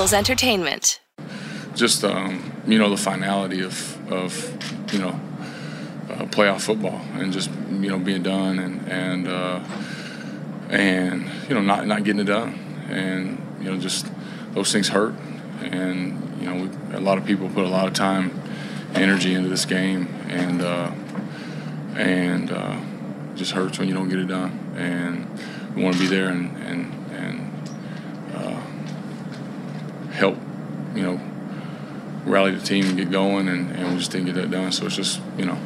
Eagles Entertainment. Just um, you know the finality of of you know uh, playoff football and just you know being done and and uh, and you know not not getting it done. And you know just those things hurt. And you know we, a lot of people put a lot of time energy into this game and uh, and uh, just hurts when you don't get it done. And we want to be there and and and uh, help you know rally the team and get going and, and we just didn't get that done so it's just you know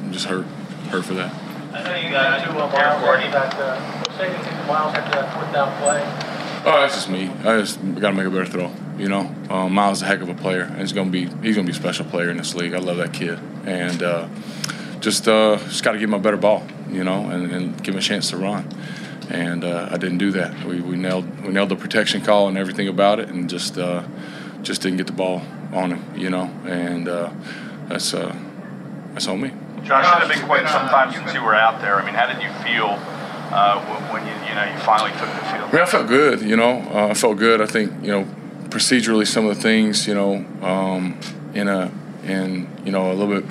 I'm just hurt hurt for that. I know you got two miles that uh, say anything miles after that fourth down play. Oh, that's just me. I just got to make a better throw. You know, um, Miles is a heck of a player, and he's gonna be he's gonna be a special player in this league. I love that kid, and uh, just uh, just got to give him a better ball. You know, and, and give him a chance to run. And uh, I didn't do that. We, we nailed we nailed the protection call and everything about it, and just uh, just didn't get the ball on him. You know, and uh, that's uh, that's on me. Josh, it had been quite some time since you were out there. I mean, how did you feel uh, when you you know you finally took the field? I mean, I felt good. You know, uh, I felt good. I think you know procedurally some of the things you know um, in a in you know a little bit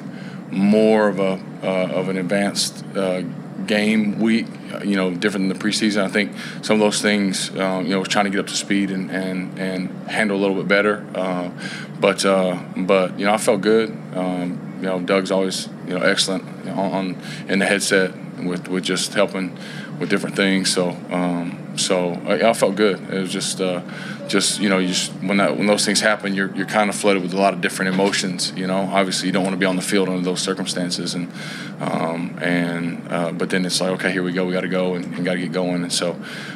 more of a uh, of an advanced uh, game week, you know, different than the preseason. I think some of those things, um, you know, was trying to get up to speed and and, and handle a little bit better. Uh, but uh, but you know, I felt good. Um, you know, Doug's always you know excellent on, on in the headset with with just helping with different things. So um, so I, I, felt good. It was just uh, just you know you just when that when those things happen, you're you're kind of flooded with a lot of different emotions. You know, obviously you don't want to be on the field under those circumstances, and um, and uh, but then it's like okay, here we go, we got to go and, and got to get going. And so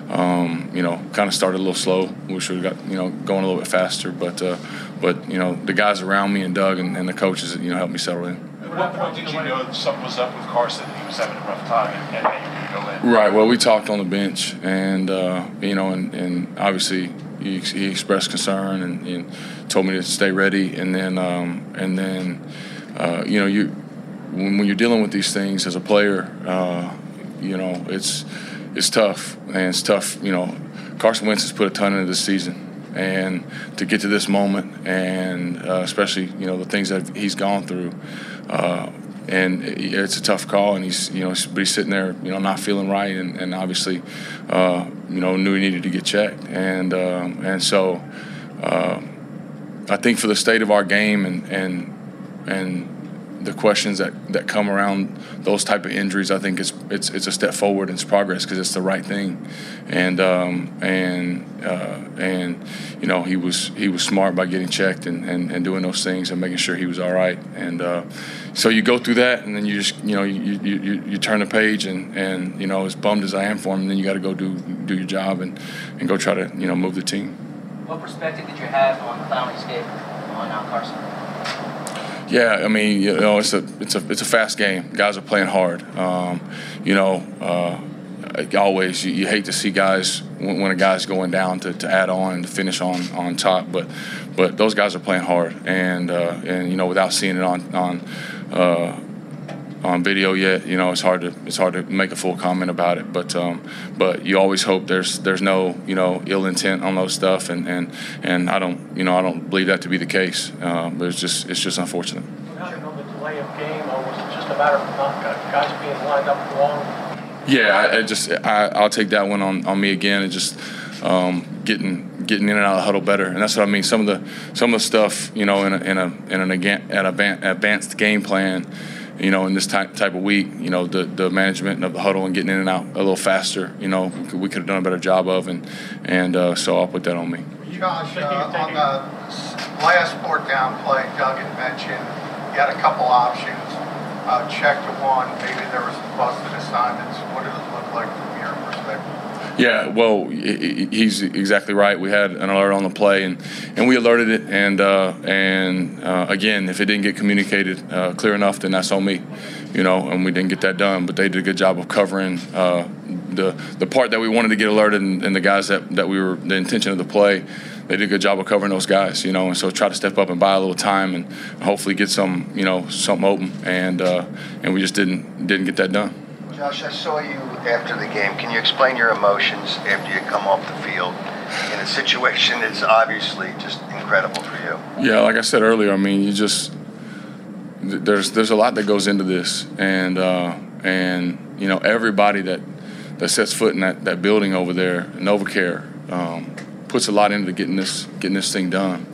um, you know, kind of started a little slow. We should have got you know going a little bit faster, but uh, but you know the guys around me and Doug and, and the coaches you know helped me settle in. At what point did you know something was up with Carson? He was having a rough time, and, and that you could go in. Right. Well, we talked on the bench, and uh, you know, and, and obviously he, he, expressed concern and, and, told me to stay ready, and then um, and then uh, you know you when, when, you're dealing with these things as a player, uh, you know it's it's tough, and it's tough. You know, Carson Wentz has put a ton into this season and to get to this moment, and uh, especially you know the things that he's gone through. And it's a tough call, and he's you know but he's sitting there you know not feeling right, and, and obviously uh, you know knew he needed to get checked, and um, and so uh, I think for the state of our game and and and the questions that, that come around those type of injuries, I think it's it's, it's a step forward and it's progress because it's the right thing, and um, and uh, and you know he was he was smart by getting checked and, and, and doing those things and making sure he was all right, and uh, so you go through that and then you just you know you, you, you, you turn the page and, and you know as bummed as I am for him, then you got to go do do your job and, and go try to you know move the team. What perspective did you have on Clowney's game on Al Carson? Yeah, I mean, you know, it's a it's a it's a fast game. Guys are playing hard. Um, you know, uh, always you, you, hate to see guys when, when, a guy's going down to, to add on and to finish on, on top, but but those guys are playing hard, and uh, and you know, without seeing it on on. Uh, on video yet. You know, it's hard to it's hard to make a full comment about it. But um, but you always hope there's there's no you know ill intent on those stuff, and and and I don't you know I don't believe that to be the case. Uh, but it's just it's just unfortunate. Yeah, I, I just I, will take that one on, on me again. and just um, getting getting in and out of the huddle better, and that's what I mean. Some of the some of the stuff, you know, in a in a in an advanced game plan, you know, in this type type of week, you know, the the management of the huddle and getting in and out a little faster, you know, we could have done a better job of, and and uh, so I'll put that on me. Josh, uh, on the last fourth down play, Doug had mentioned you had a couple options. Uh, check to one, maybe there was some busted assignments. What did it look like? Yeah, well, he's exactly right. We had an alert on the play, and, and we alerted it. And uh, and uh, again, if it didn't get communicated uh, clear enough, then that's on me, you know. And we didn't get that done. But they did a good job of covering uh, the the part that we wanted to get alerted, and, and, the guys that, that we were the intention of the play. They did a good job of covering those guys, you know. And so try to step up and buy a little time, and hopefully get some, you know, something open. And uh, and we just didn't didn't get that done. Josh, I saw you after the game. Can you explain your emotions after you come off the field? in a situation that's obviously just incredible for you. Yeah, like I said earlier, I mean, you just there's there's a lot that goes into this, and uh, and you know everybody that that sets foot in that, that building over there, NovaCare, um, puts a lot into getting this getting this thing done,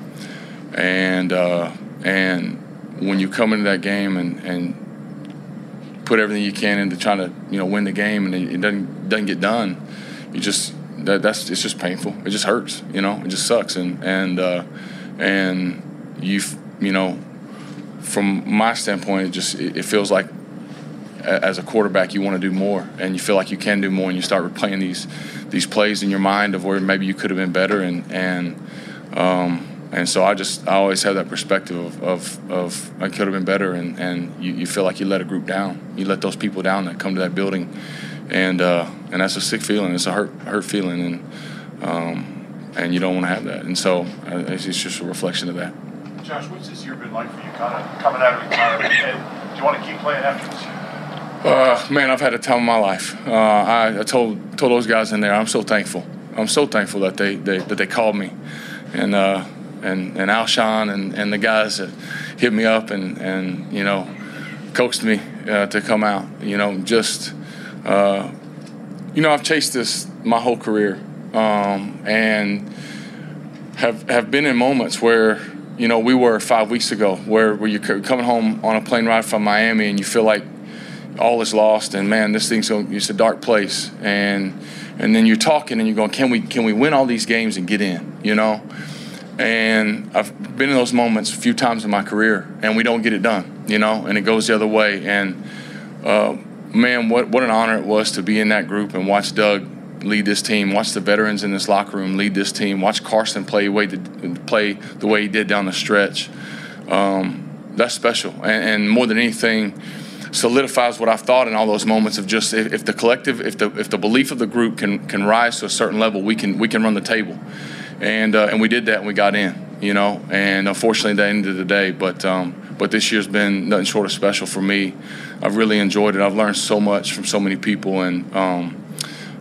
and uh, and when you come into that game and and put everything you can into trying to you know win the game and it, doesn't doesn't get done, you just that, that's it's just painful. It just hurts, you know. It just sucks, and and uh, and you you know, from my standpoint, it just it, it feels like as a quarterback you want to do more, and you feel like you can do more, and you start replaying these these plays in your mind of where maybe you could have been better, and and um, and so I just I always have that perspective of of, of I could have been better, and and you, you feel like you let a group down, you let those people down that come to that building, and uh, and that's a sick feeling, it's a hurt hurt feeling, and um, and you don't want to have that, and so uh, it's it's just a reflection of that. Josh, what's this year been like for you, kind of coming out of retirement? And do you want to keep playing after this year? Uh, man, I've had a time of my life. Uh, I, I told told those guys in there, I'm so thankful. I'm so thankful that they, they that they called me, and uh, and and Alshon and, and the guys that hit me up and and you know coaxed me uh, to come out. You know, just uh, you know, I've chased this my whole career, um, and have have been in moments where you know we were five weeks ago, where where you're coming home on a plane ride from Miami and you feel like all is lost and man this thing's going it's a dark place and and then you're talking and you're going can we can we win all these games and get in you know and I've been in those moments a few times in my career and we don't get it done you know and it goes the other way. And uh, man what what an honor it was to be in that group and watch Doug lead this team watch the veterans in this locker room lead this team watch Carson play way the, play the way he did down the stretch. Um, that's special. And, and more than anything solidifies what I've thought in all those moments of just if, if the collective, if the if the belief of the group can can rise to a certain level, we can we can run the table, and uh, and we did that and we got in, you know. And unfortunately, that ended the day. But um, but this year's been nothing short of special for me. I've really enjoyed it. I've learned so much from so many people, and um,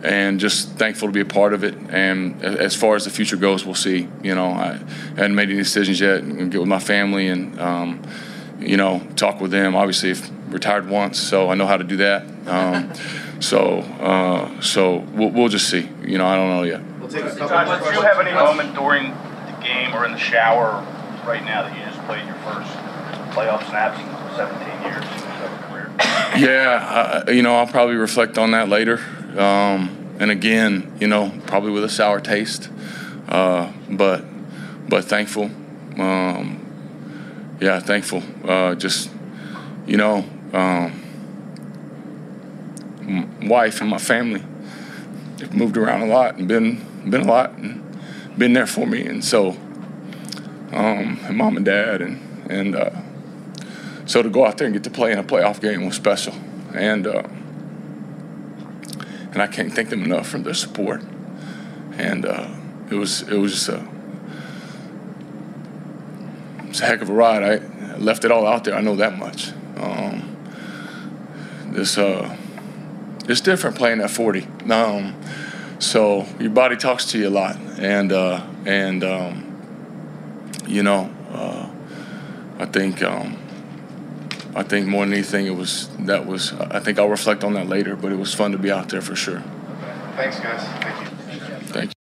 and just thankful to be a part of it. And as far as the future goes, we'll see. You know, I hadn't made any decisions yet. I'm get with my family and. Um, you know, talk with them. Obviously, I've retired once, so I know how to do that. Um, so, uh, so we'll, we'll just see. You know, I don't know yet. Josh, did you have any moment during the game or in the shower right now that you just played your first playoff snaps in 17 years of a career? Yeah, I, you know, I'll probably reflect on that later. Um, and again, you know, probably with a sour taste, uh, but but thankful. Um, yeah, thankful. Uh, just you know, um, m- wife and my family have moved around a lot and been been a lot and been there for me, and so um, and mom and dad and and. Uh, so to go out there and get to play in a playoff game was special, and uh, and I can't thank them enough for their support. And uh, it was it was just a it's a heck of a ride. I left it all out there. I know that much. Um, this uh, it's different playing at 40. Um, so your body talks to you a lot, and uh, and um, you know, uh, I think. Um, I think more than anything, it was that was. I think I'll reflect on that later, but it was fun to be out there for sure. Thanks, guys. Thank you. Thank you.